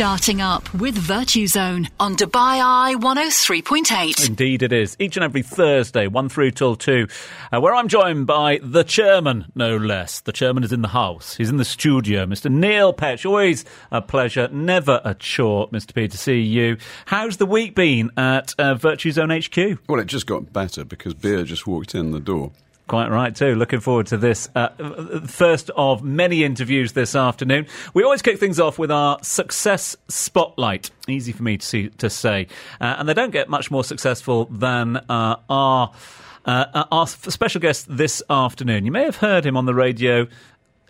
Starting up with Virtuzone on Dubai Eye 103.8. Indeed, it is. Each and every Thursday, 1 through till 2, uh, where I'm joined by the chairman, no less. The chairman is in the house. He's in the studio. Mr. Neil Petch, always a pleasure, never a chore, Mr. P, to see you. How's the week been at uh, Virtuzone HQ? Well, it just got better because beer just walked in the door. Quite right, too. Looking forward to this uh, first of many interviews this afternoon. We always kick things off with our success spotlight. Easy for me to, see, to say. Uh, and they don't get much more successful than uh, our. Uh, our special guest this afternoon. You may have heard him on the radio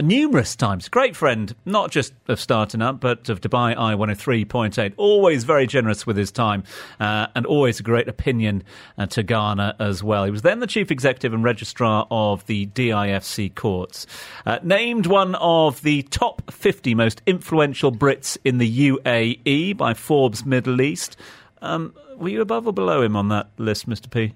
numerous times. Great friend, not just of Starting Up, but of Dubai Eye 103.8. Always very generous with his time uh, and always a great opinion uh, to garner as well. He was then the chief executive and registrar of the DIFC courts. Uh, named one of the top 50 most influential Brits in the UAE by Forbes Middle East. Um, were you above or below him on that list, Mr. P?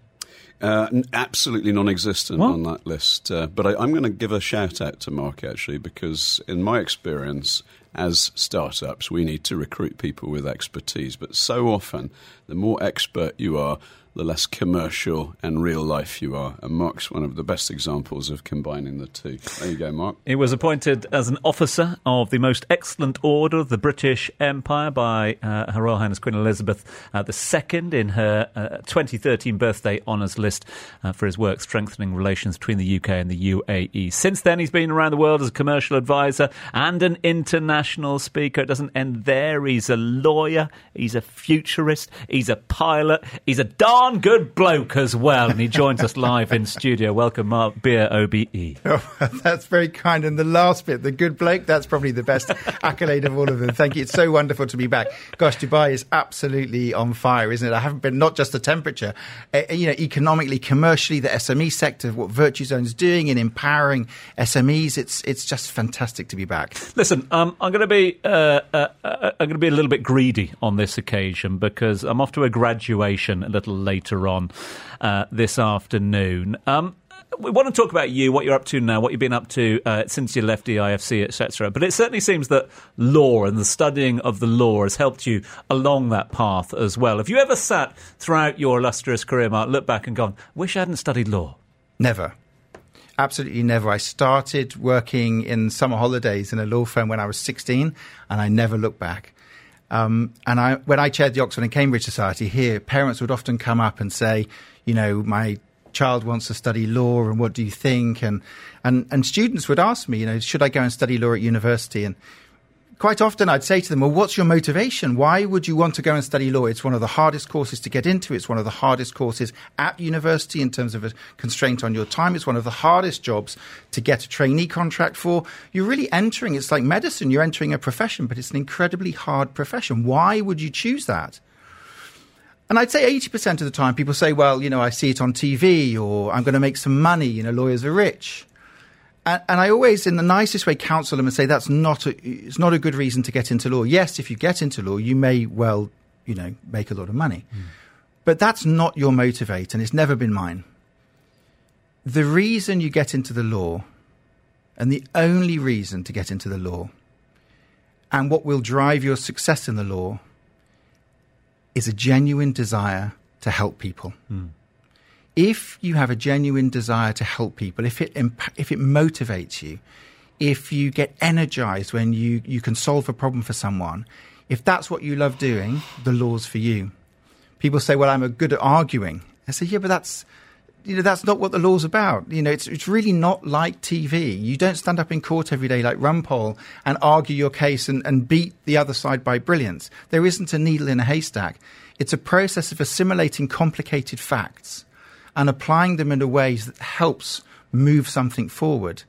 Uh, absolutely non-existent what? on that list. Uh, but I, am going to give a shout out to Mark actually, because in my experience, as startups, we need to recruit people with expertise. But so often, the more expert you are, the less commercial and real life you are. And Mark's one of the best examples of combining the two. There you go, Mark. He was appointed as an officer of the Most Excellent Order of the British Empire by uh, Her Royal Highness Queen Elizabeth uh, II in her uh, 2013 birthday honours list uh, for his work strengthening relations between the UK and the UAE. Since then, he's been around the world as a commercial advisor and an international speaker. It doesn't end there. He's a lawyer, he's a futurist, he's a pilot, he's a dark darn good bloke as well, and he joins us live in studio. Welcome, Mark Beer, OBE. Oh, that's very kind. And the last bit, the good bloke, that's probably the best accolade of all of them. Thank you. It's so wonderful to be back. Gosh, Dubai is absolutely on fire, isn't it? I haven't been, not just the temperature, uh, you know, economically, commercially, the SME sector, what Virtuzone is doing in empowering SMEs. It's it's just fantastic to be back. Listen, um, I'm going to be uh, uh, uh I'm going to be a little bit greedy on this occasion because I'm off to a graduation a little later later on uh, this afternoon. Um, we want to talk about you, what you're up to now, what you've been up to uh, since you left DIFC, etc. But it certainly seems that law and the studying of the law has helped you along that path as well. Have you ever sat throughout your illustrious career, Mark, looked back and gone, wish I hadn't studied law? Never. Absolutely never. I started working in summer holidays in a law firm when I was 16, and I never looked back. Um, and I, when I chaired the Oxford and Cambridge Society here, parents would often come up and say, you know, my child wants to study law and what do you think? And, and, and students would ask me, you know, should I go and study law at university? And quite often I'd say to them, well, what's your motivation? Why would you want to go and study law? It's one of the hardest courses to get into. It's one of the hardest courses at university in terms of a constraint on your time. It's one of the hardest jobs to get a trainee contract for. You're really entering, it's like medicine. You're entering a profession, but it's an incredibly hard profession. Why would you choose that? And I'd say 80% of the time people say, well, you know, I see it on TV or I'm going to make some money. You know, lawyers are rich. And, and, I always, in the nicest way, counsel them and say that's not a, it's not a good reason to get into law. Yes, if you get into law, you may well, you know, make a lot of money. Mm. But that's not your motivate, and it's never been mine. The reason you get into the law, and the only reason to get into the law, and what will drive your success in the law, is a genuine desire to help people. Mm if you have a genuine desire to help people, if it if it motivates you, if you get energized when you, you can solve a problem for someone, if that's what you love doing, the law's for you. People say, "Well, I'm a good at arguing." I say, "Yeah, but that's you know that's not what the law's about. You know, it's it's really not like TV. You don't stand up in court every day like Rumpole and argue your case and, and beat the other side by brilliance. There isn't a needle in a haystack. It's a process of assimilating complicated facts." And applying them in a way that helps move something forward.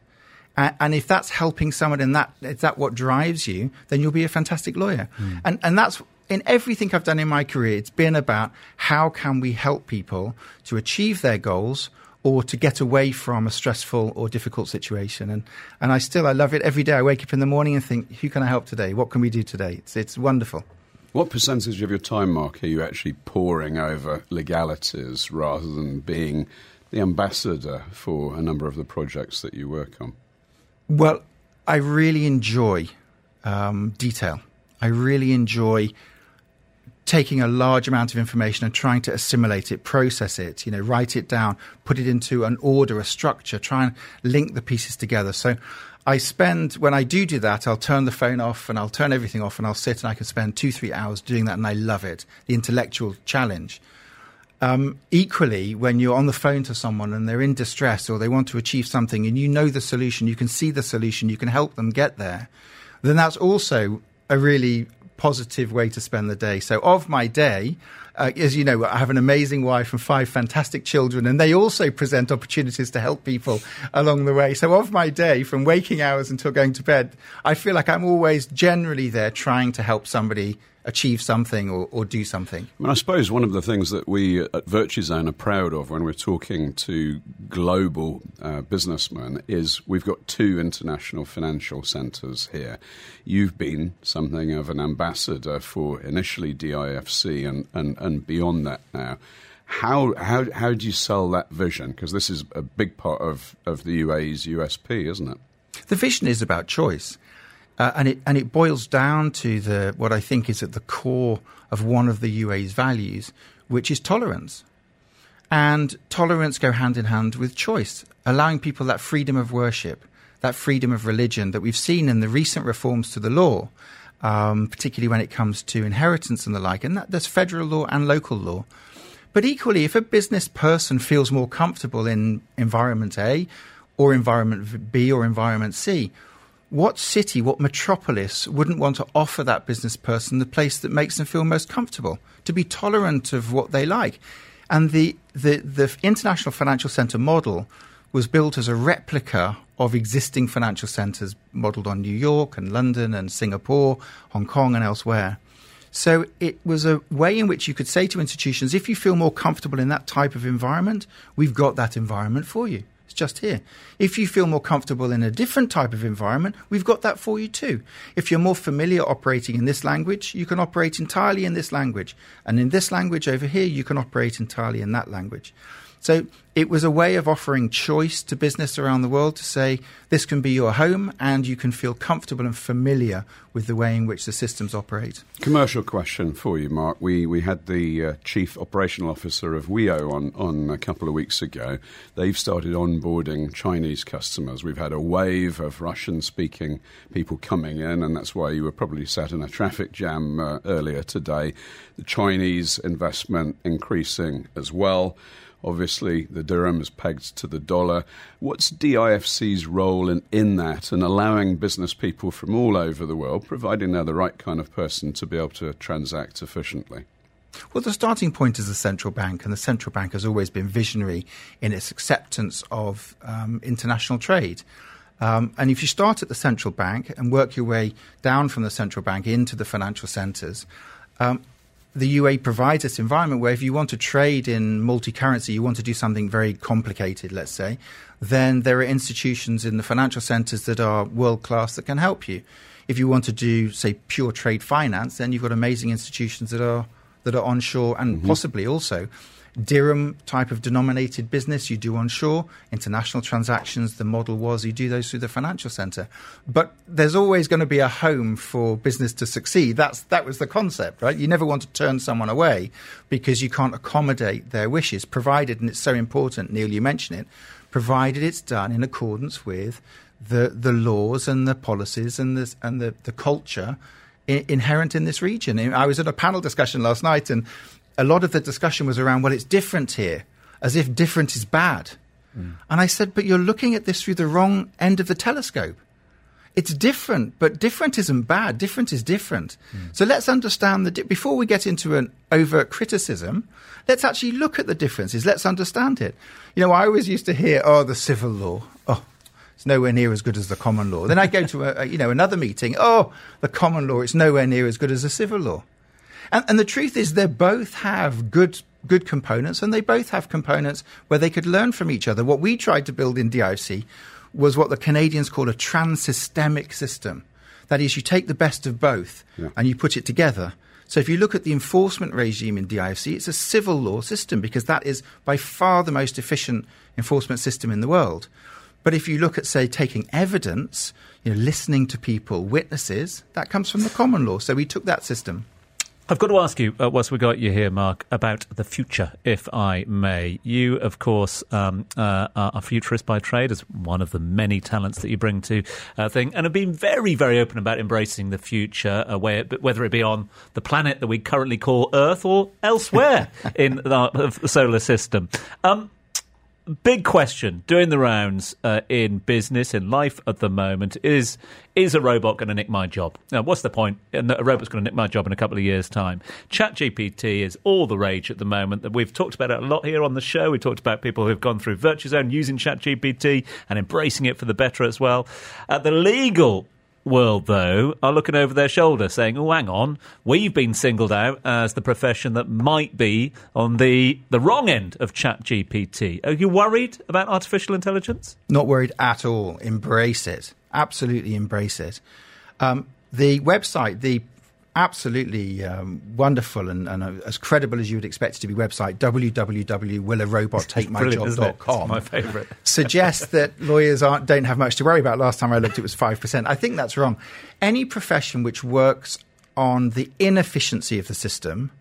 and if that's helping someone and that is that what drives you, then you'll be a fantastic lawyer. Mm. And and that's in everything I've done in my career, it's been about how can we help people to achieve their goals or to get away from a stressful or difficult situation. And and I still I love it every day. I wake up in the morning and think, who can I help today? What can we do today? It's it's wonderful. What percentage of your time, Mark, are you actually poring over legalities rather than being the ambassador for a number of the projects that you work on? Well, I really enjoy um, detail. I really enjoy taking a large amount of information and trying to assimilate it, process it, you know, write it down, put it into an order, a structure, try and link the pieces together. So I spend, when I do do that, I'll turn the phone off and I'll turn everything off and I'll sit and I can spend two, three hours doing that and I love it. The intellectual challenge. Um, equally, when you're on the phone to someone and they're in distress or they want to achieve something and you know the solution, you can see the solution, you can help them get there, then that's also a really positive way to spend the day. So, of my day, uh, as you know, I have an amazing wife and five fantastic children, and they also present opportunities to help people along the way. So, of my day, from waking hours until going to bed, I feel like I'm always generally there trying to help somebody achieve something or, or do something. I, mean, I suppose one of the things that we at Virtuzone are proud of when we're talking to global uh, businessmen is we've got two international financial centres here. You've been something of an ambassador for initially DIFC and, and, and beyond that now. How, how, how do you sell that vision? Because this is a big part of, of the UAE's USP, isn't it? The vision is about choice. Uh, and it and it boils down to the what I think is at the core of one of the UA's values, which is tolerance. And tolerance go hand in hand with choice, allowing people that freedom of worship, that freedom of religion that we've seen in the recent reforms to the law, um, particularly when it comes to inheritance and the like. And that, there's federal law and local law. But equally, if a business person feels more comfortable in environment A or environment B or environment C, what city, what metropolis wouldn't want to offer that business person the place that makes them feel most comfortable, to be tolerant of what they like? And the, the, the International Financial Centre model was built as a replica of existing financial centres modelled on New York and London and Singapore, Hong Kong, and elsewhere. So it was a way in which you could say to institutions, if you feel more comfortable in that type of environment, we've got that environment for you just here. If you feel more comfortable in a different type of environment, we've got that for you too. If you're more familiar operating in this language, you can operate entirely in this language. And in this language over here, you can operate entirely in that language. So it was a way of offering choice to business around the world to say this can be your home and you can feel comfortable and familiar with the way in which the systems operate. Commercial question for you, Mark. We, we had the uh, Chief Operational Officer of WIO on, on a couple of weeks ago. They've started onboarding Chinese customers. We've had a wave of Russian speaking people coming in, and that's why you were probably sat in a traffic jam uh, earlier today. The Chinese investment increasing as well. Obviously, the dirham is pegged to the dollar. What's DIFC's role in, in that and allowing business people from all over the world, providing they're the right kind of person to be able to transact efficiently? Well, the starting point is the central bank, and the central bank has always been visionary in its acceptance of um, international trade. Um, and if you start at the central bank and work your way down from the central bank into the financial centres, um, the UA provides this environment where if you want to trade in multi currency, you want to do something very complicated, let's say, then there are institutions in the financial centers that are world class that can help you. If you want to do, say, pure trade finance, then you've got amazing institutions that are that are onshore and mm-hmm. possibly also dirham type of denominated business you do onshore, international transactions, the model was you do those through the financial center. But there's always going to be a home for business to succeed. That's that was the concept, right? You never want to turn someone away because you can't accommodate their wishes, provided and it's so important, Neil, you mentioned it, provided it's done in accordance with the the laws and the policies and the and the, the culture inherent in this region. I was at a panel discussion last night, and a lot of the discussion was around, well, it's different here, as if different is bad. Mm. And I said, but you're looking at this through the wrong end of the telescope. It's different, but different isn't bad. Different is different. Mm. So let's understand that before we get into an overt criticism, let's actually look at the differences. Let's understand it. You know, I always used to hear, oh, the civil law. Oh, it's nowhere near as good as the common law. Then I go to a, a, you know another meeting. Oh, the common law. It's nowhere near as good as the civil law. And, and the truth is, they both have good good components, and they both have components where they could learn from each other. What we tried to build in DIFC was what the Canadians call a trans-systemic system. That is, you take the best of both yeah. and you put it together. So if you look at the enforcement regime in DIFC, it's a civil law system because that is by far the most efficient enforcement system in the world. But if you look at, say, taking evidence, you know, listening to people, witnesses, that comes from the common law. So we took that system. I've got to ask you, uh, whilst we got you here, Mark, about the future, if I may. You, of course, um, uh, are a futurist by trade, as one of the many talents that you bring to uh, thing, and have been very, very open about embracing the future, uh, whether it be on the planet that we currently call Earth or elsewhere in the solar system. Um, big question doing the rounds uh, in business in life at the moment is is a robot going to nick my job? Now what's the point? A robot's going to nick my job in a couple of years time. ChatGPT is all the rage at the moment that we've talked about it a lot here on the show. We talked about people who've gone through Virtuzone using ChatGPT and embracing it for the better as well. Uh, the legal world, though, are looking over their shoulder saying, oh, hang on, we've been singled out as the profession that might be on the, the wrong end of ChatGPT. Are you worried about artificial intelligence? Not worried at all. Embrace it. Absolutely embrace it. Um, the website, the absolutely um, wonderful and, and uh, as credible as you would expect it to be website www.willarobottakemyjob.com my favorite. Suggests that lawyers aren't don't have much to worry about. Last time i looked it was 5% i think that's wrong. Any profession which works on the inefficiency of the system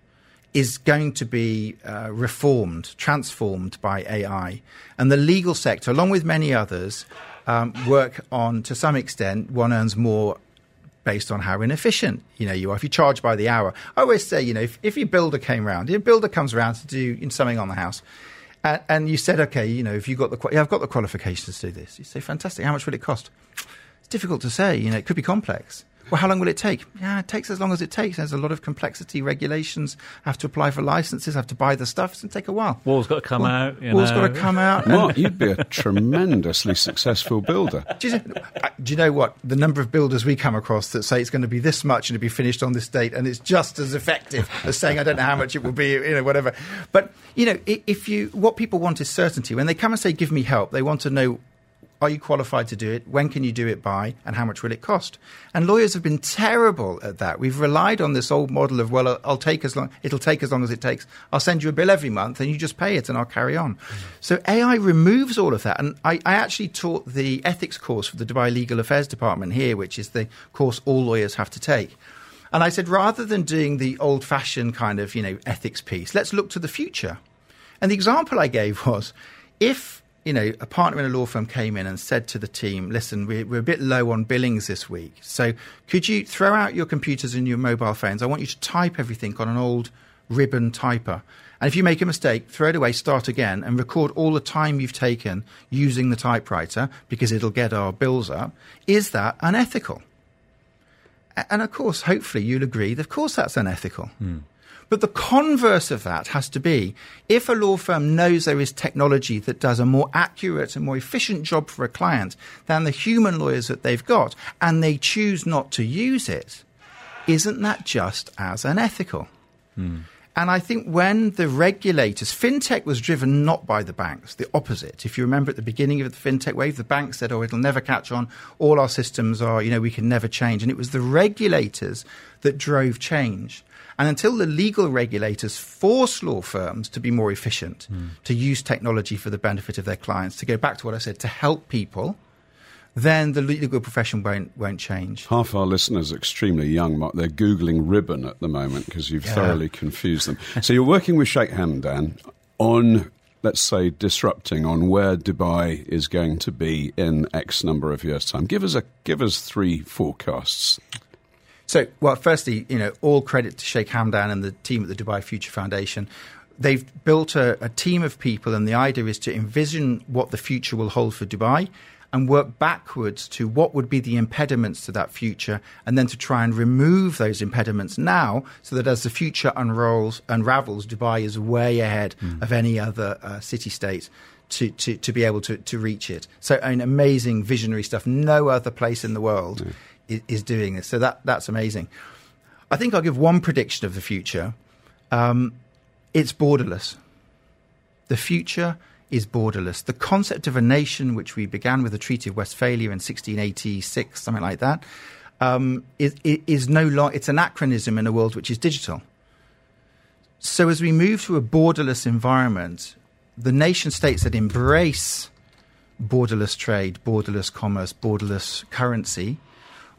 is going to be uh, reformed transformed by ai and the legal sector along with many others um, work on to some extent one earns more based on how inefficient you know you are. If you charge by the hour, I always say, you know, if, if your builder came around, your builder comes around to do something on the house, and, and you said, okay, you know, if you got the yeah, I've got the qualifications to do this. You say, fantastic. How much will it cost? It's difficult to say. You know, it could be complex. Well, how long will it take? Yeah, it takes as long as it takes. There's a lot of complexity, regulations, have to apply for licenses, have to buy the stuff. It's going to take a while. Wall's got to come well, out. Wall's know. got to come out. Mark, you'd be a tremendously successful builder. Do you, do you, know what? The number of builders we come across that say it's going to be this much and to be finished on this date, and it's just as effective as saying, I don't know how much it will be, you know, whatever. But, you know, if you, what people want is certainty. When they come and say, give me help, they want to know are you qualified to do it? When can you do it by? And how much will it cost? And lawyers have been terrible at that. We've relied on this old model of, well, I'll take as long, it'll take as long as it takes. I'll send you a bill every month and you just pay it and I'll carry on. Mm-hmm. So AI removes all of that. And I, I actually taught the ethics course for the Dubai Legal Affairs Department here, which is the course all lawyers have to take. And I said, rather than doing the old fashioned kind of, you know, ethics piece, let's look to the future. And the example I gave was if you know, a partner in a law firm came in and said to the team, listen, we're, we're, a bit low on billings this week. So could you throw out your computers and your mobile phones? I want you to type everything on an old ribbon typer. And if you make a mistake, throw it away, start again, and record all the time you've taken using the typewriter because it'll get our bills up. Is that unethical? And of course, hopefully you'll agree that, of course, that's unethical. Mm. But the converse of that has to be if a law firm knows there is technology that does a more accurate and more efficient job for a client than the human lawyers that they've got, and they choose not to use it, isn't that just as unethical? Hmm. And I think when the regulators, fintech was driven not by the banks, the opposite. If you remember at the beginning of the fintech wave, the banks said, oh, it'll never catch on. All our systems are, you know, we can never change. And it was the regulators that drove change. And until the legal regulators force law firms to be more efficient, mm. to use technology for the benefit of their clients, to go back to what I said, to help people, then the legal profession won't won't change. Half our listeners are extremely young, Mark. They're googling ribbon at the moment because you've yeah. thoroughly confused them. so you're working with Sheikh Hamdan on, let's say, disrupting on where Dubai is going to be in X number of years' time. Give us a give us three forecasts. So, well, firstly, you know, all credit to Sheikh Hamdan and the team at the Dubai Future Foundation. They've built a, a team of people, and the idea is to envision what the future will hold for Dubai and work backwards to what would be the impediments to that future, and then to try and remove those impediments now, so that as the future unrolls, unravels, Dubai is way ahead mm. of any other uh, city state. To, to, to be able to, to reach it. So, I mean, amazing visionary stuff. No other place in the world is, doing this. So that that's amazing. I think I'll give one prediction of the future. Um, it's borderless. The future is borderless. The concept of a nation, which we began with the Treaty of Westphalia in 1686, something like that, um, is, is no longer. It's anachronism in a world which is digital. So as we move to a borderless environment, the nation states that embrace borderless trade, borderless commerce, borderless currency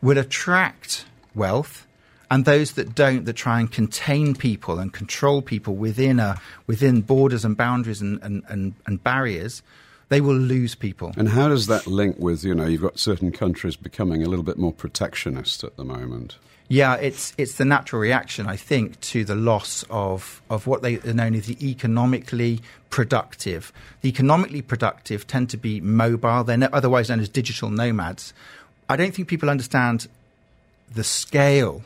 will attract wealth and those that don't, that try and contain people and control people within a within borders and boundaries and, and, and, and, barriers, they will lose people. And how does that link with you know you've got certain countries becoming a little bit more protectionist at the moment? Yeah, it's it's the natural reaction, I think, to the loss of of what they are known as the economically productive. The economically productive tend to be mobile; they're otherwise known as digital nomads. I don't think people understand the scale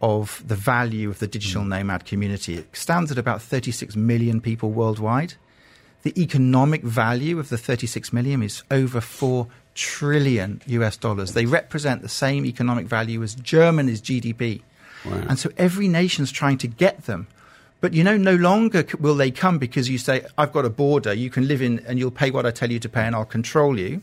of the value of the digital mm. nomad community. It stands at about 36 million people worldwide. The economic value of the 36 million is over 4 trillion US dollars. They represent the same economic value as Germany's GDP. Wow. And so every nation's trying to get them. But you know, no longer will they come because you say, I've got a border, you can live in and you'll pay what I tell you to pay and I'll control you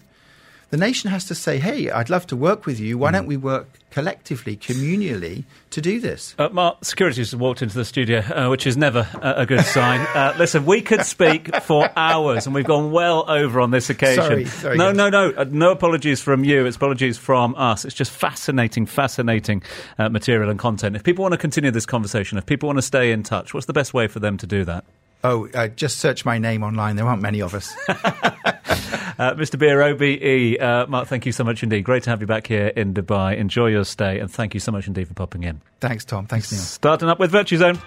the nation has to say, hey, I'd love to work with you. Why don't we work collectively, communally, to do this? Uh, Mark, security has walked into the studio, uh, which is never a, a good sign. Uh, listen, we could speak for hours, and we've gone well over on this occasion. Sorry, sorry no, no, no, uh, no apologies from you. It's apologies from us. It's just fascinating, fascinating uh, material and content. If people want to continue this conversation, if people want to stay in touch, what's the best way for them to do that? Oh, uh, just search my name online. There aren't many of us. uh, Mr. Beer, OBE, uh, Mark, thank you so much indeed. Great to have you back here in Dubai. Enjoy your stay, and thank you so much indeed for popping in. Thanks, Tom. Thanks, Neil. Starting up with Virtuzone.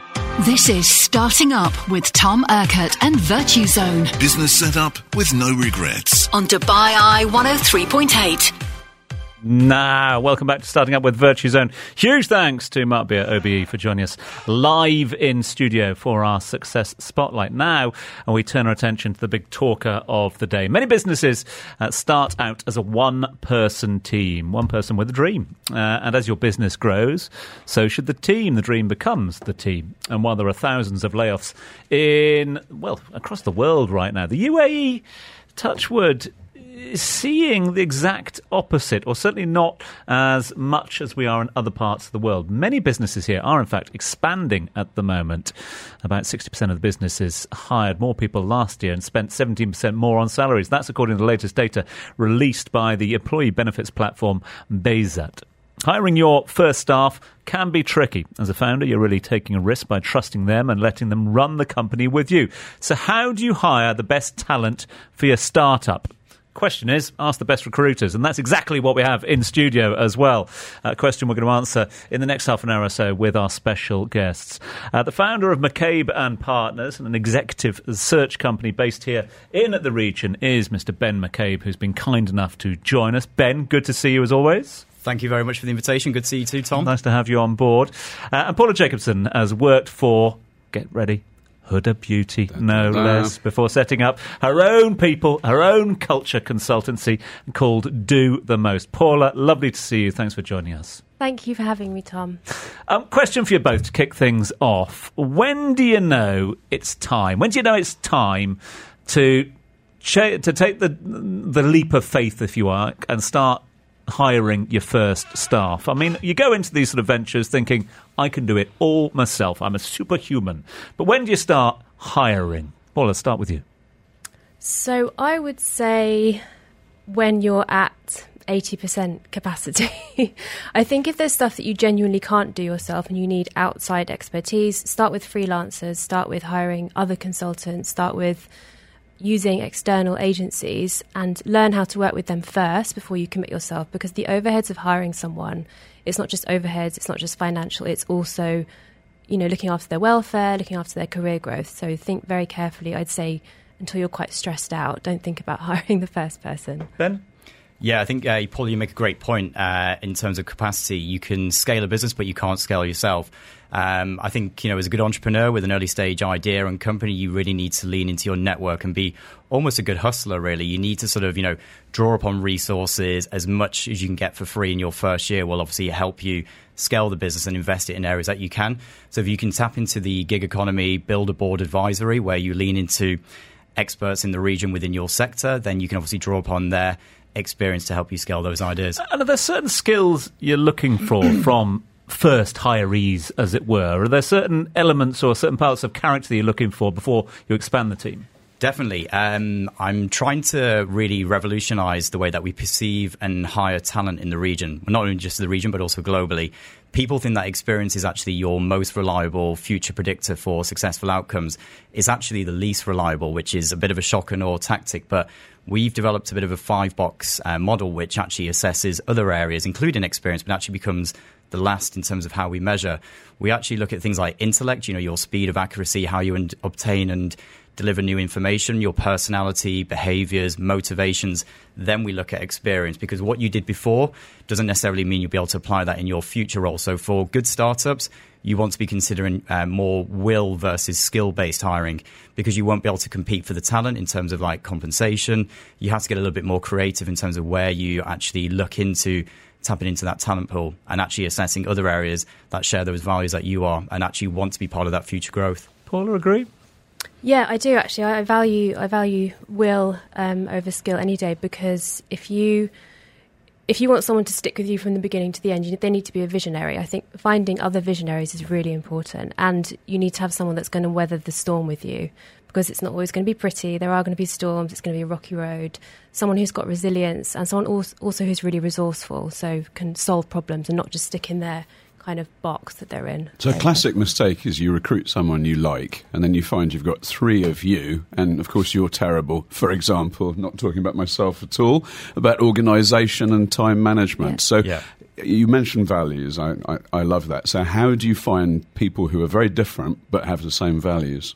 This is Starting Up with Tom Urquhart and Virtuzone. Business set up with no regrets. On Dubai Eye 103.8. Now, welcome back to Starting Up with Virtuzone. Huge thanks to Mark Beer, OBE, for joining us live in studio for our Success Spotlight. Now, and we turn our attention to the big talker of the day. Many businesses uh, start out as a one person team, one person with a dream. Uh, and as your business grows, so should the team. The dream becomes the team. And while there are thousands of layoffs in, well, across the world right now, the UAE, touchwood, seeing the exact opposite, or certainly not as much as we are in other parts of the world. Many businesses here are, in fact, expanding at the moment. About 60% of the businesses hired more people last year and spent 17% more on salaries. That's according to the latest data released by the employee benefits platform Bayzat. Hiring your first staff can be tricky. As a founder, you're really taking a risk by trusting them and letting them run the company with you. So, how do you hire the best talent for your startup? Question is, ask the best recruiters. And that's exactly what we have in studio as well. A question we're going to answer in the next half an hour or so with our special guests. Uh, the founder of McCabe and Partners, and an executive search company based here in the region, is Mr. Ben McCabe, who's been kind enough to join us. Ben, good to see you as always. Thank you very much for the invitation. Good to see you too, Tom. Nice to have you on board. Uh, and Paula Jacobson has worked for, get ready, Huda Beauty, no less, before setting up her own people, her own culture consultancy called Do the Most. Paula, lovely to see you. Thanks for joining us. Thank you for having me, Tom. Um, question for you both to kick things off. When do you know it's time? When do you know it's time to to take the the leap of faith, if you are, and start hiring your first staff? I mean, you go into these sort of ventures thinking, I can do it all myself. I'm a superhuman. But when do you start hiring? Well, let's start with you. So I would say when you're at 80% capacity. I think if there's stuff that you genuinely can't do yourself and you need outside expertise, start with freelancers, start with hiring other consultants, start with using external agencies and learn how to work with them first before you commit yourself because the overheads of hiring someone it's not just overheads it's not just financial it's also you know looking after their welfare looking after their career growth so think very carefully i'd say until you're quite stressed out don't think about hiring the first person ben yeah, I think uh, Paul, you make a great point uh, in terms of capacity. You can scale a business, but you can't scale yourself. Um, I think you know, as a good entrepreneur with an early stage idea and company, you really need to lean into your network and be almost a good hustler. Really, you need to sort of you know draw upon resources as much as you can get for free in your first year. Will obviously help you scale the business and invest it in areas that you can. So if you can tap into the gig economy, build a board advisory where you lean into experts in the region within your sector, then you can obviously draw upon their experience to help you scale those ideas. And are there certain skills you're looking for from first hirees, as it were? Are there certain elements or certain parts of character you're looking for before you expand the team? Definitely. Um, I'm trying to really revolutionize the way that we perceive and hire talent in the region, not only just the region, but also globally. People think that experience is actually your most reliable future predictor for successful outcomes. It's actually the least reliable, which is a bit of a shock and awe tactic. But we've developed a bit of a five box uh, model which actually assesses other areas, including experience, but actually becomes the last in terms of how we measure. We actually look at things like intellect, you know, your speed of accuracy, how you obtain and deliver new information, your personality, behaviors, motivations. Then we look at experience because what you did before doesn't necessarily mean you'll be able to apply that in your future role. So for good startups, you want to be considering uh, more will versus skill based hiring because you won't be able to compete for the talent in terms of like compensation. You have to get a little bit more creative in terms of where you actually look into tapping into that talent pool and actually assessing other areas that share those values that you are and actually want to be part of that future growth. Paula, agree? Yeah, I do actually. I value I value will um, over skill any day because if you if you want someone to stick with you from the beginning to the end, you, they need to be a visionary. I think finding other visionaries is really important, and you need to have someone that's going to weather the storm with you because it's not always going to be pretty. There are going to be storms. It's going to be a rocky road. Someone who's got resilience and someone also who's really resourceful, so can solve problems and not just stick in their kind of box that they're in. So, a classic mistake is you recruit someone you like, and then you find you've got three of you, and of course, you're terrible. For example, not talking about myself at all, about organisation and time management. Yeah. So, yeah. you mentioned values. I, I, I love that. So, how do you find people who are very different but have the same values?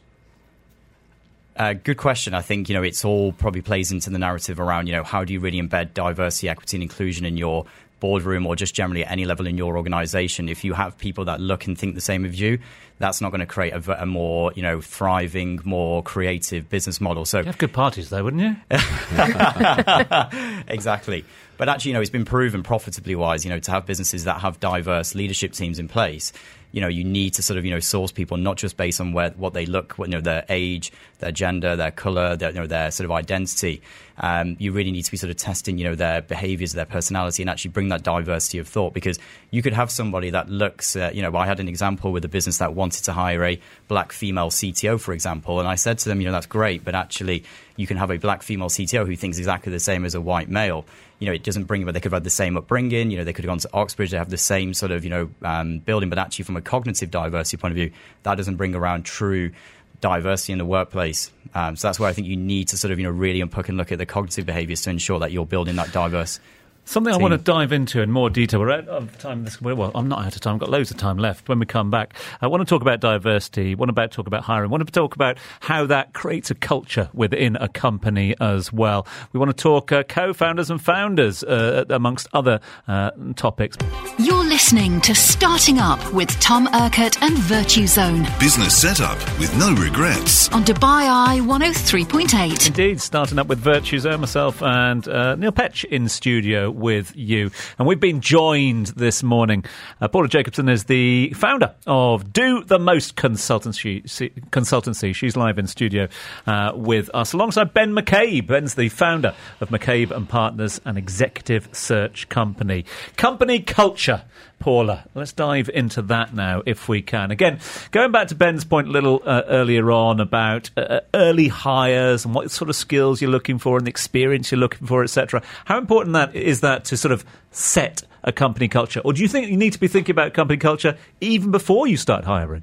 Uh, good question. I think you know it's all probably plays into the narrative around you know how do you really embed diversity, equity, and inclusion in your boardroom or just generally at any level in your organization, if you have people that look and think the same as you, that's not going to create a, a, more you know thriving, more creative business model. So you have good parties, though, wouldn't you? exactly. But actually, you know, it's been proven profitably wise, you know, to have businesses that have diverse leadership teams in place you know you need to sort of you know source people not just based on where what they look, you know their age, their gender, their color, their, you know, their sort of identity. Um, you really need to be sort of testing you know their behaviors, their personality, and actually bring that diversity of thought because you could have somebody that looks. Uh, you know, I had an example with a business that wanted to hire a black female CTO, for example, and I said to them, you know, that's great, but actually you can have a black female CTO who thinks exactly the same as a white male you know, it doesn't bring, but they could have had the same upbringing. You know, they could have gone to Oxbridge, they have the same sort of, you know, um, building, but actually from a cognitive diversity point of view, that doesn't bring around true diversity in the workplace. Um, so that's where I think you need to sort of, you know, really unpick and look at the cognitive behaviors to ensure that you're building that diverse Something team. I want to dive into in more detail. We're out of time. This, well, I'm not out of time. I've got loads of time left when we come back. I want to talk about diversity. I want to talk about hiring. I want to talk about how that creates a culture within a company as well. We want to talk uh, co-founders and founders, uh, amongst other uh, topics. You're listening to Starting Up with Tom Urquhart and Virtuzone. Business setup with no regrets. On Dubai Eye 103.8. Indeed, starting up with Virtuzone, myself and uh, Neil Petch in studio with you. And we've been joined this morning. Uh, Paula Jacobson is the founder of Do the Most Consultancy. Consultancy. She's live in studio uh, with us alongside Ben McCabe. Ben's the founder of McCabe and Partners, an executive search company. Company culture Paula. Let's dive into that now, if we can. Again, going back to Ben's point a little uh, earlier on about uh, uh, early hires and what sort of skills you're looking for and the experience you're looking for, etc. How important that is that to sort of set a company culture, or do you think you need to be thinking about company culture even before you start hiring?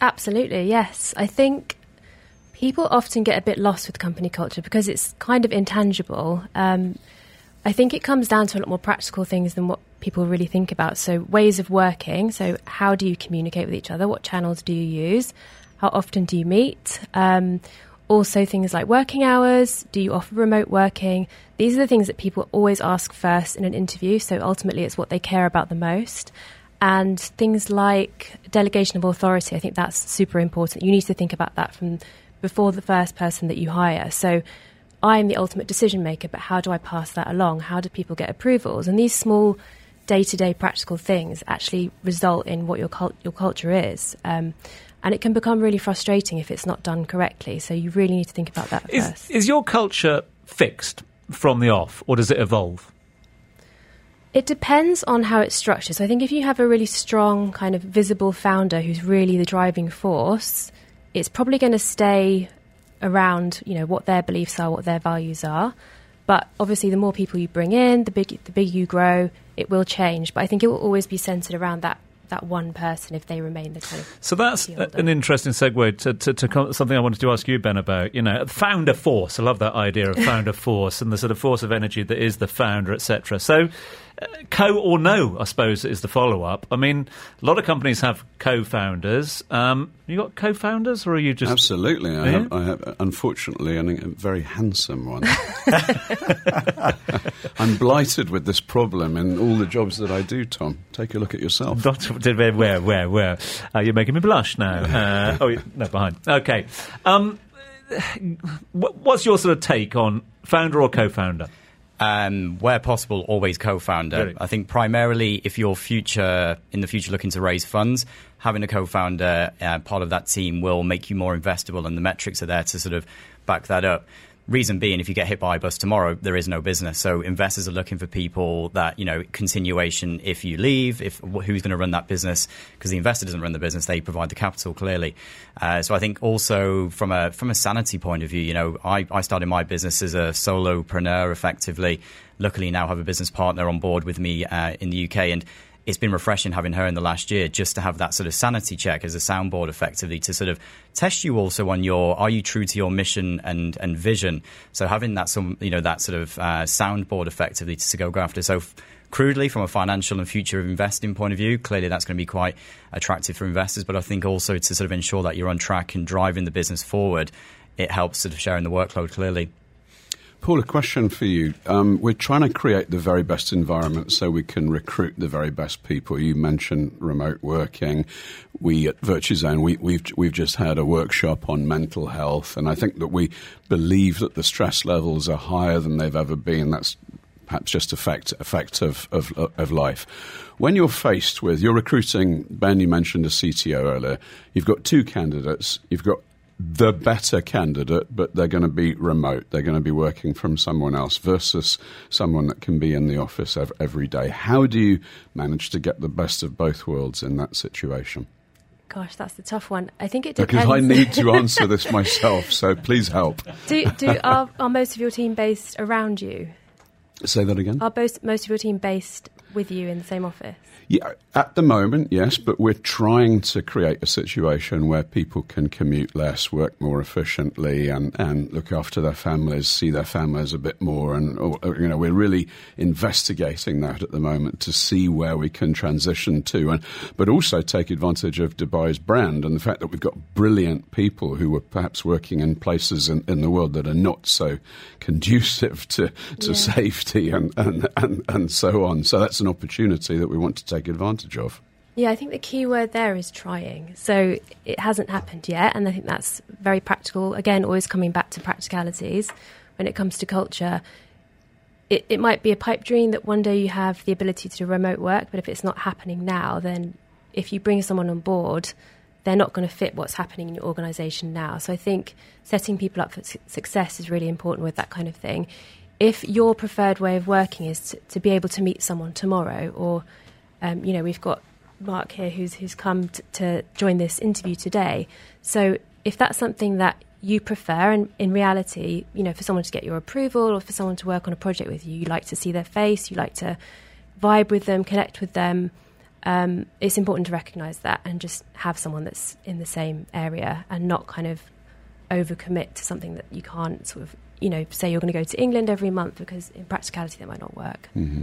Absolutely, yes. I think people often get a bit lost with company culture because it's kind of intangible. Um, I think it comes down to a lot more practical things than what people really think about. So, ways of working. So, how do you communicate with each other? What channels do you use? How often do you meet? Um, also, things like working hours. Do you offer remote working? These are the things that people always ask first in an interview. So, ultimately, it's what they care about the most. And things like delegation of authority, I think that's super important. You need to think about that from before the first person that you hire. So, I am the ultimate decision maker, but how do I pass that along? How do people get approvals? And these small day to day practical things actually result in what your, cult- your culture is. Um, and it can become really frustrating if it's not done correctly. So you really need to think about that is, first. Is your culture fixed from the off, or does it evolve? It depends on how it's structured. So I think if you have a really strong, kind of visible founder who's really the driving force, it's probably going to stay around you know what their beliefs are, what their values are. But obviously, the more people you bring in, the big the bigger you grow, it will change. But I think it will always be centered around that that one person if they remain the kind of. So that's an interesting segue to, to, to something I wanted to ask you, Ben, about. You know, founder force. I love that idea of founder force and the sort of force of energy that is the founder, etc. So, co or no, I suppose, is the follow up. I mean, a lot of companies have co-founders. Um, you got co-founders, or are you just Absolutely. I, have, I have, unfortunately, and a very handsome one. I'm blighted with this problem in all the jobs that I do, Tom. Take a look at yourself. Did- where, where, where? Uh, you're making me blush now. Uh, oh, no, behind. Okay. Um, what's your sort of take on founder or co-founder? Um, where possible, always co-founder. I think primarily if you're future in the future looking to raise funds, having a co-founder uh, part of that team will make you more investable, and the metrics are there to sort of back that up. Reason being, if you get hit by a bus tomorrow, there is no business. So investors are looking for people that you know continuation. If you leave, if who's going to run that business? Because the investor doesn't run the business; they provide the capital clearly. Uh, so I think also from a from a sanity point of view, you know, I, I started my business as a solopreneur, effectively. Luckily, now have a business partner on board with me uh, in the UK, and it's been refreshing having her in the last year just to have that sort of sanity check as a soundboard effectively to sort of test you also on your are you true to your mission and and vision? So having that some you know that sort of uh, soundboard effectively to, to go after so f- crudely from a financial and future of investing point of view clearly that's going to be quite attractive for investors but i think also to sort of ensure that you're on track and driving the business forward it helps sort of sharing the workload clearly Paul, a question for you. Um, we're trying to create the very best environment so we can recruit the very best people. You mentioned remote working. We at Virtuzone, we, we've we've just had a workshop on mental health, and I think that we believe that the stress levels are higher than they've ever been. That's perhaps just a fact, a fact of, of, of life. When you're faced with, you're recruiting, Ben, you mentioned a CTO earlier, you've got two candidates, you've got the better candidate, but they're going to be remote. They're going to be working from someone else versus someone that can be in the office ev- every day. How do you manage to get the best of both worlds in that situation? Gosh, that's the tough one. I think it depends. Because I need to answer this myself, so please help. do do are, are most of your team based around you? Say that again. Are most most of your team based with you in the same office? Yeah, at the moment, yes, but we're trying to create a situation where people can commute less, work more efficiently, and, and look after their families, see their families a bit more. And, or, you know, we're really investigating that at the moment to see where we can transition to, and, but also take advantage of Dubai's brand and the fact that we've got brilliant people who are perhaps working in places in, in the world that are not so conducive to, to Yeah. safety and, and, and, and so on. So that's an opportunity that we want to take advantage of. Yeah, I think the key word there is trying. So it hasn't happened yet, and I think that's very practical. Again, always coming back to practicalities when it comes to culture. It, it might be a pipe dream that one day you have the ability to do remote work, but if it's not happening now, then if you bring someone on board, they're not going to fit what's happening in your organisation now. So I think setting people up for su- success is really important with that kind of thing. If your preferred way of working is to, to be able to meet someone tomorrow, or um, you know, we've got Mark here who's who's come t- to join this interview today. So if that's something that you prefer, and in reality, you know, for someone to get your approval or for someone to work on a project with you, you like to see their face, you like to vibe with them, connect with them. Um, it's important to recognise that and just have someone that's in the same area and not kind of overcommit to something that you can't sort of, you know, say you're going to go to England every month because in practicality that might not work. Mm-hmm.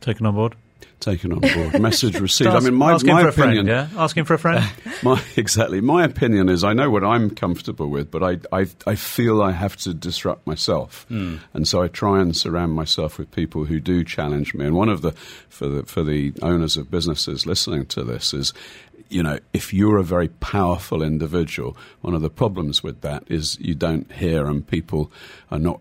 Taken on board. Taken on board. Message received. I Ask- mean, my, asking my for a opinion. friend, yeah? Asking for a friend? My, exactly. My opinion is I know what I'm comfortable with, but I, I, I feel I have to disrupt myself. And so I try and surround myself with people who do challenge me. And one of the, for the, for the owners of businesses listening to this is, you know, if you're a very powerful individual, one of the problems with that is you don't hear and people are not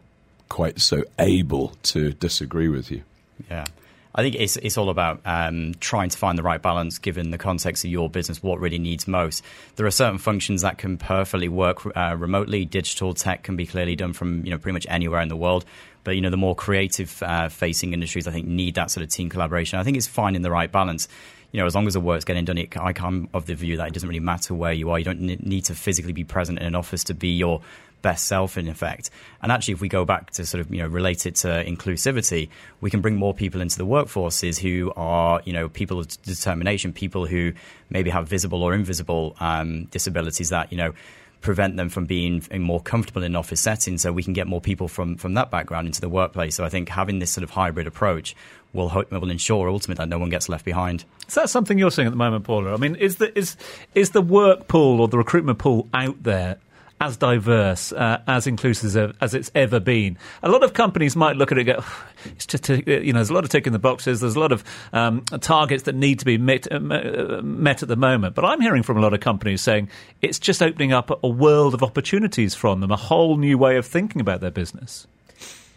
quite so able to disagree with you. Yeah. I think it's it's all about um, trying to find the right balance given the context of your business, what really needs most. There are certain functions that can perfectly work uh, remotely. Digital tech can be clearly done from you know pretty much anywhere in the world. But you know the more creative uh, facing industries, I think, need that sort of team collaboration. I think it's finding the right balance. You know, as long as the work's getting done, it, I come of the view that it doesn't really matter where you are. You don't need to physically be present in an office to be your best self in effect. And actually, if we go back to sort of, you know, relate it to inclusivity, we can bring more people into the workforces who are, you know, people of determination, people who maybe have visible or invisible um, disabilities that, you know, prevent them from being more comfortable in office settings so we can get more people from, from that background into the workplace. So I think having this sort of hybrid approach will, hope, will ensure ultimately that no one gets left behind. Is that something you're seeing at the moment, Paula? I mean, is the, is, is the work pool or the recruitment pool out there as diverse, uh, as inclusive as it's ever been. A lot of companies might look at it and go, it's just, uh, you know, there's a lot of ticking the boxes, there's a lot of um, targets that need to be met, uh, uh, met at the moment. But I'm hearing from a lot of companies saying it's just opening up a world of opportunities from them, a whole new way of thinking about their business.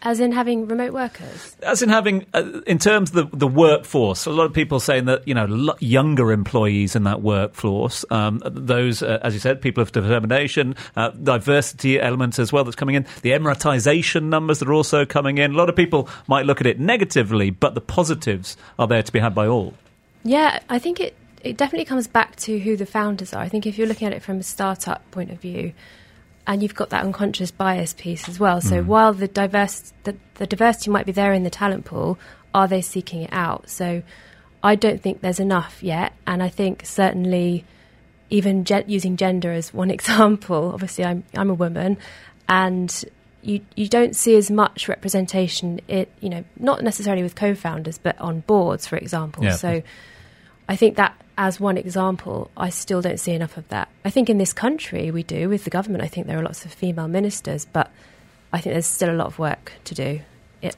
As in having remote workers? As in having, uh, in terms of the, the workforce, a lot of people saying that, you know, younger employees in that workforce, um, those, uh, as you said, people of determination, uh, diversity elements as well that's coming in, the Emiratization numbers that are also coming in. A lot of people might look at it negatively, but the positives are there to be had by all. Yeah, I think it, it definitely comes back to who the founders are. I think if you're looking at it from a startup point of view, and you've got that unconscious bias piece as well. So mm. while the diverse the, the diversity might be there in the talent pool, are they seeking it out? So I don't think there's enough yet, and I think certainly even ge- using gender as one example. Obviously, I'm I'm a woman, and you you don't see as much representation. It you know not necessarily with co-founders, but on boards, for example. Yeah. So I think that as one example, I still don't see enough of that. I think in this country we do with the government. I think there are lots of female ministers, but I think there's still a lot of work to do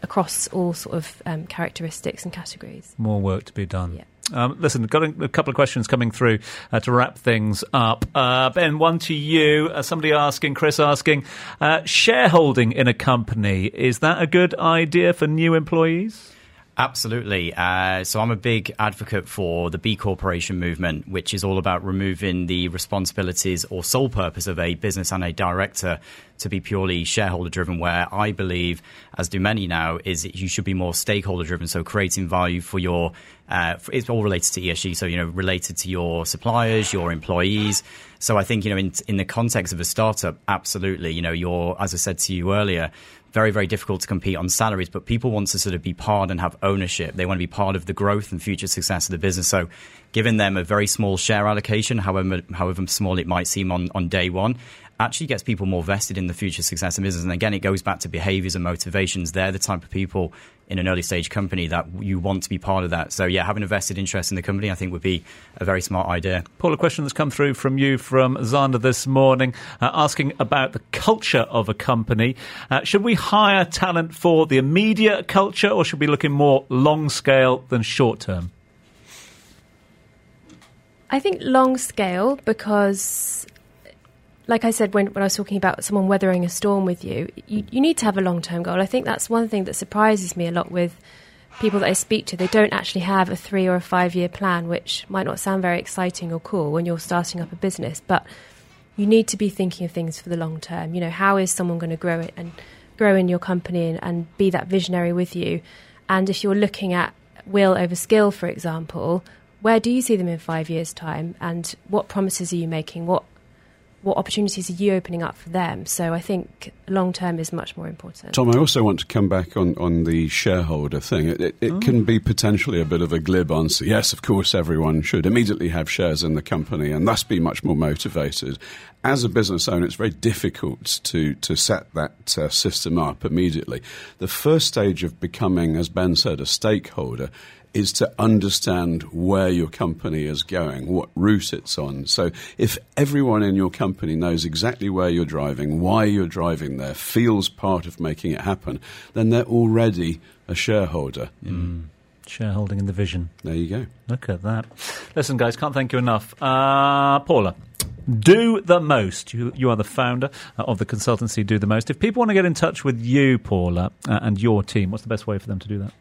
across all sort of um, characteristics and categories. More work to be done. Yeah. Um, listen, got a, a, couple of questions coming through uh, to wrap things up. Uh, ben, one to you. Uh, somebody asking, Chris asking, uh, shareholding in a company, is that a good idea for new employees? Absolutely. Uh, so I'm a big advocate for the B Corporation movement, which is all about removing the responsibilities or sole purpose of a business and a director to be purely shareholder driven, where I believe, as do many now, is you should be more stakeholder driven. So creating value for your, uh, it's all related to ESG. So, you know, related to your suppliers, your employees. So I think, you know, in, in the context of a startup, absolutely, you know, you're, as I said to you earlier, very, very difficult to compete on salaries, but people want to sort of be part and have ownership. They want to be part of the growth and future success of the business. So giving them a very small share allocation, however, however small it might seem on, on day one, actually gets people more vested in the future success of business. And again, it goes back to behaviors and motivations. They're the type of people in an early stage company that you want to be part of that. So yeah, having a vested interest in the company, I think would be a very smart idea. Paul, a question that's come through from you from Zander this morning, uh, asking about the culture of a company. Uh, should we hire talent for the immediate culture, or should we be looking more long scale than short term? I think long scale because like I said when, when I was talking about someone weathering a storm with you, you, you need to have a long term goal. I think that's one thing that surprises me a lot with people that I speak to. They don't actually have a three or a five year plan, which might not sound very exciting or cool when you're starting up a business, but you need to be thinking of things for the long term. You know, how is someone going to grow it and grow in your company and, and be that visionary with you? And if you're looking at will over skill, for example, where do you see them in five years' time? And what promises are you making? What what opportunities are you opening up for them? So I think long term is much more important. Tom, I also want to come back on, on the shareholder thing. It, it, it oh. can be potentially a bit of a glib answer. Yes, of course, everyone should immediately have shares in the company and thus be much more motivated. As a business owner, it's very difficult to, to set that uh, system up immediately. The first stage of becoming, as Ben said, a stakeholder is to understand where your company is going, what route it's on. So if everyone in your company knows exactly where you're driving, why you're driving there, feels part of making it happen, then they're already a shareholder. Mm. Shareholding in the vision. There you go. Look at that. Listen, guys, can't thank you enough. Uh, Paula, do the most. You, you, are the founder of the consultancy Do the Most. If people want to get in touch with you, Paula, uh, and your team, what's the best way for them to do that?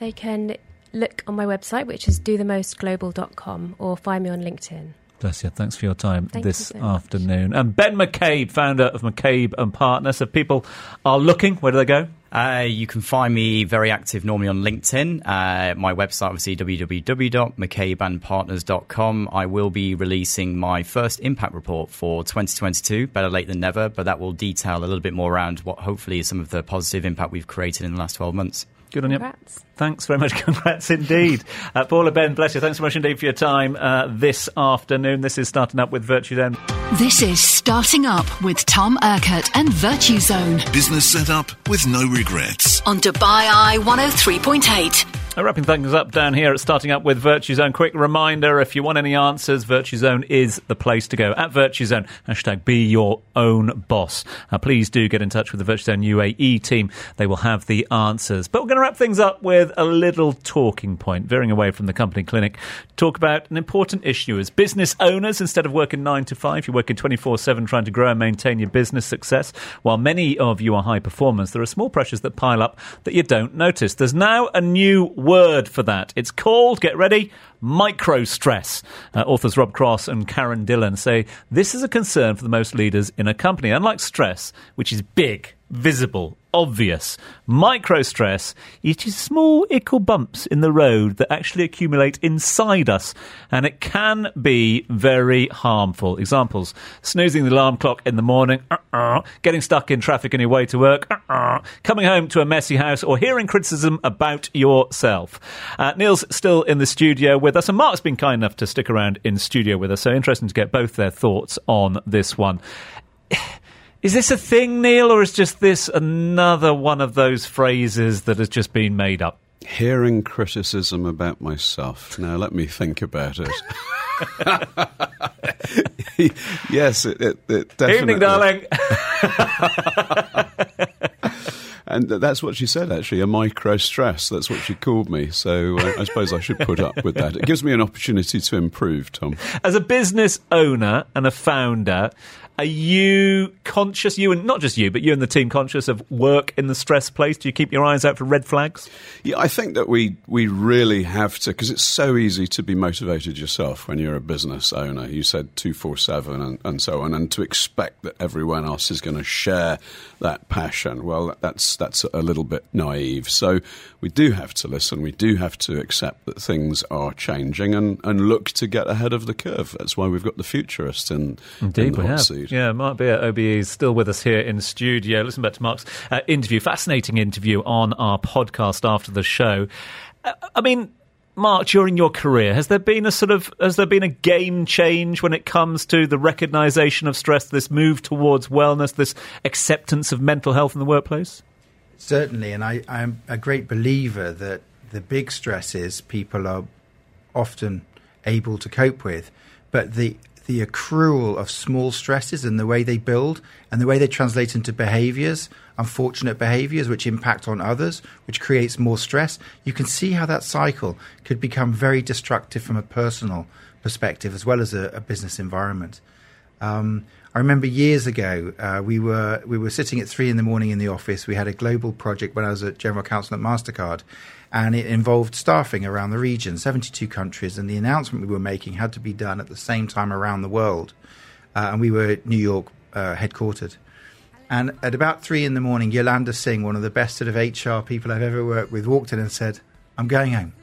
They can look on my website, which is dothemostglobal.com, or find me on LinkedIn. Bless you. Thanks for your time Thank you this so much. afternoon. And Ben McCabe, founder of McCabe and Partners. If people are looking, where do they go? Uh, you can find me very active normally on LinkedIn. Uh, my website, obviously, www.mccabeandpartners.com. I will be releasing my first impact report for 2022, better late than never, but that will detail a little bit more around what hopefully is some of the positive impact we've created in the last 12 months. Good on you. Congrats. Thanks very much. Congrats indeed. Uh, Paula, Ben, bless you. Thanks so much indeed for your time uh, this afternoon. This is starting up with Virtuzone. This is Starting Up with Tom Urquhart and Virtuzone Business set up with no regrets. on Dubai Eye 103.8. Uh, wrapping things up down here at starting up with Virtuzone. Quick reminder if you want any answers, Virtuzone is the place to go. At Virtuzone, hashtag be your own boss. Uh, please do get in touch with the Virtuzone UAE team. They will have the answers. But we're going to wrap things up with a little talking point, veering away from the company clinic. Talk about an important issue as business owners. Instead of working nine to five, you're working 24 7 trying to grow and maintain your business success. While many of you are high performers, there are small pressures that pile up that you don't notice. There's now a new word for that. It's called, get ready, micro stress. Uh, authors Rob Cross and Karen Dillon say this is a concern for the most leaders in a company. Unlike stress, which is big, visible, obvious, micro stress, it is small ickle bumps in the road that actually accumulate inside us, and it can be very harmful. Examples snoozing the alarm clock in the morning, uh-uh, getting stuck in traffic on your way to work, uh-uh, coming home to a messy house, or hearing criticism about yourself. Uh, Neil's still in the studio with us, and Mark's been kind enough to stick around in studio with us, so interesting to get both their thoughts on this one. Is this a thing, Neil, or is just this another one of those phrases that has just been made up? Hearing criticism about myself. Now, let me think about it. yes, it, it, it definitely. Evening, darling. And that's what she said, actually, a micro stress. That's what she called me. So uh, I suppose I should put up with that. It gives me an opportunity to improve, Tom. As a business owner and a founder, are you conscious, you and not just you, but you and the team conscious of work in the stress place? Do you keep your eyes out for red flags? Yeah, I think that we, we really have to, because it's so easy to be motivated yourself when you're a business owner. You said 247 and, and so on, and to expect that everyone else is going to share that passion. Well, that's, that's a little bit naive. So we do have to listen. We do have to accept that things are changing and, and look to get ahead of the curve. That's why we've got the futurists in, in the hot seat. Yeah, Mark Beer, OBE, is still with us here in studio. Listen back to Mark's uh, interview, fascinating interview on our podcast after the show. Uh, I mean, Mark, during your career, has there been a sort of has there been a game change when it comes to the recognition of stress, this move towards wellness, this acceptance of mental health in the workplace? Certainly, and I, I'm a great believer that the big stresses people are often able to cope with, but the the accrual of small stresses and the way they build and the way they translate into behaviors, unfortunate behaviors which impact on others, which creates more stress, you can see how that cycle could become very destructive from a personal perspective as well as a, a business environment. Um, I remember years ago, uh, we were we were sitting at three in the morning in the office. We had a global project when I was at general counsel at Mastercard, and it involved staffing around the region, seventy-two countries, and the announcement we were making had to be done at the same time around the world, uh, and we were New York uh, headquartered. And at about three in the morning, Yolanda Singh, one of the best sort of HR people I've ever worked with, walked in and said, "I'm going home."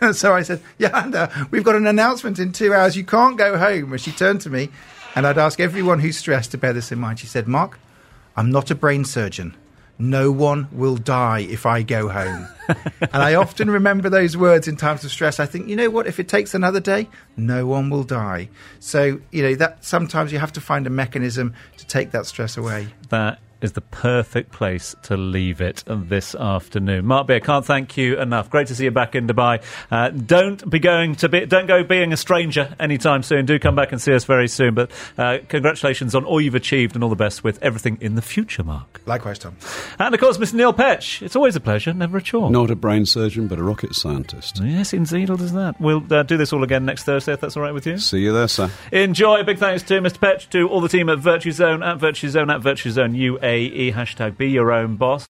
so I said, Yolanda, we've got an announcement in two hours. You can't go home. And she turned to me, and I'd ask everyone who's stressed to bear this in mind. She said, Mark, I'm not a brain surgeon. No one will die if I go home. and I often remember those words in times of stress. I think, you know what? If it takes another day, no one will die. So, you know, that sometimes you have to find a mechanism to take that stress away. That is the perfect place to leave it this afternoon. Mark Beer, can't thank you enough. Great to see you back in Dubai. Uh, don't be going to be, don't go being a stranger anytime soon. Do come back and see us very soon. But uh, congratulations on all you've achieved and all the best with everything in the future, Mark. Likewise, Tom. And of course, Mr. Neil Petch. It's always a pleasure, never a chore. Not a brain surgeon, but a rocket scientist. Yes, indeed, it is that. We'll uh, do this all again next Thursday, if that's all right with you. See you there, sir. Enjoy. Big thanks to Mr. Petch, to all the team at Virtuzone, at Virtuzone, at Virtuzone UAE. Hashtag be your own boss.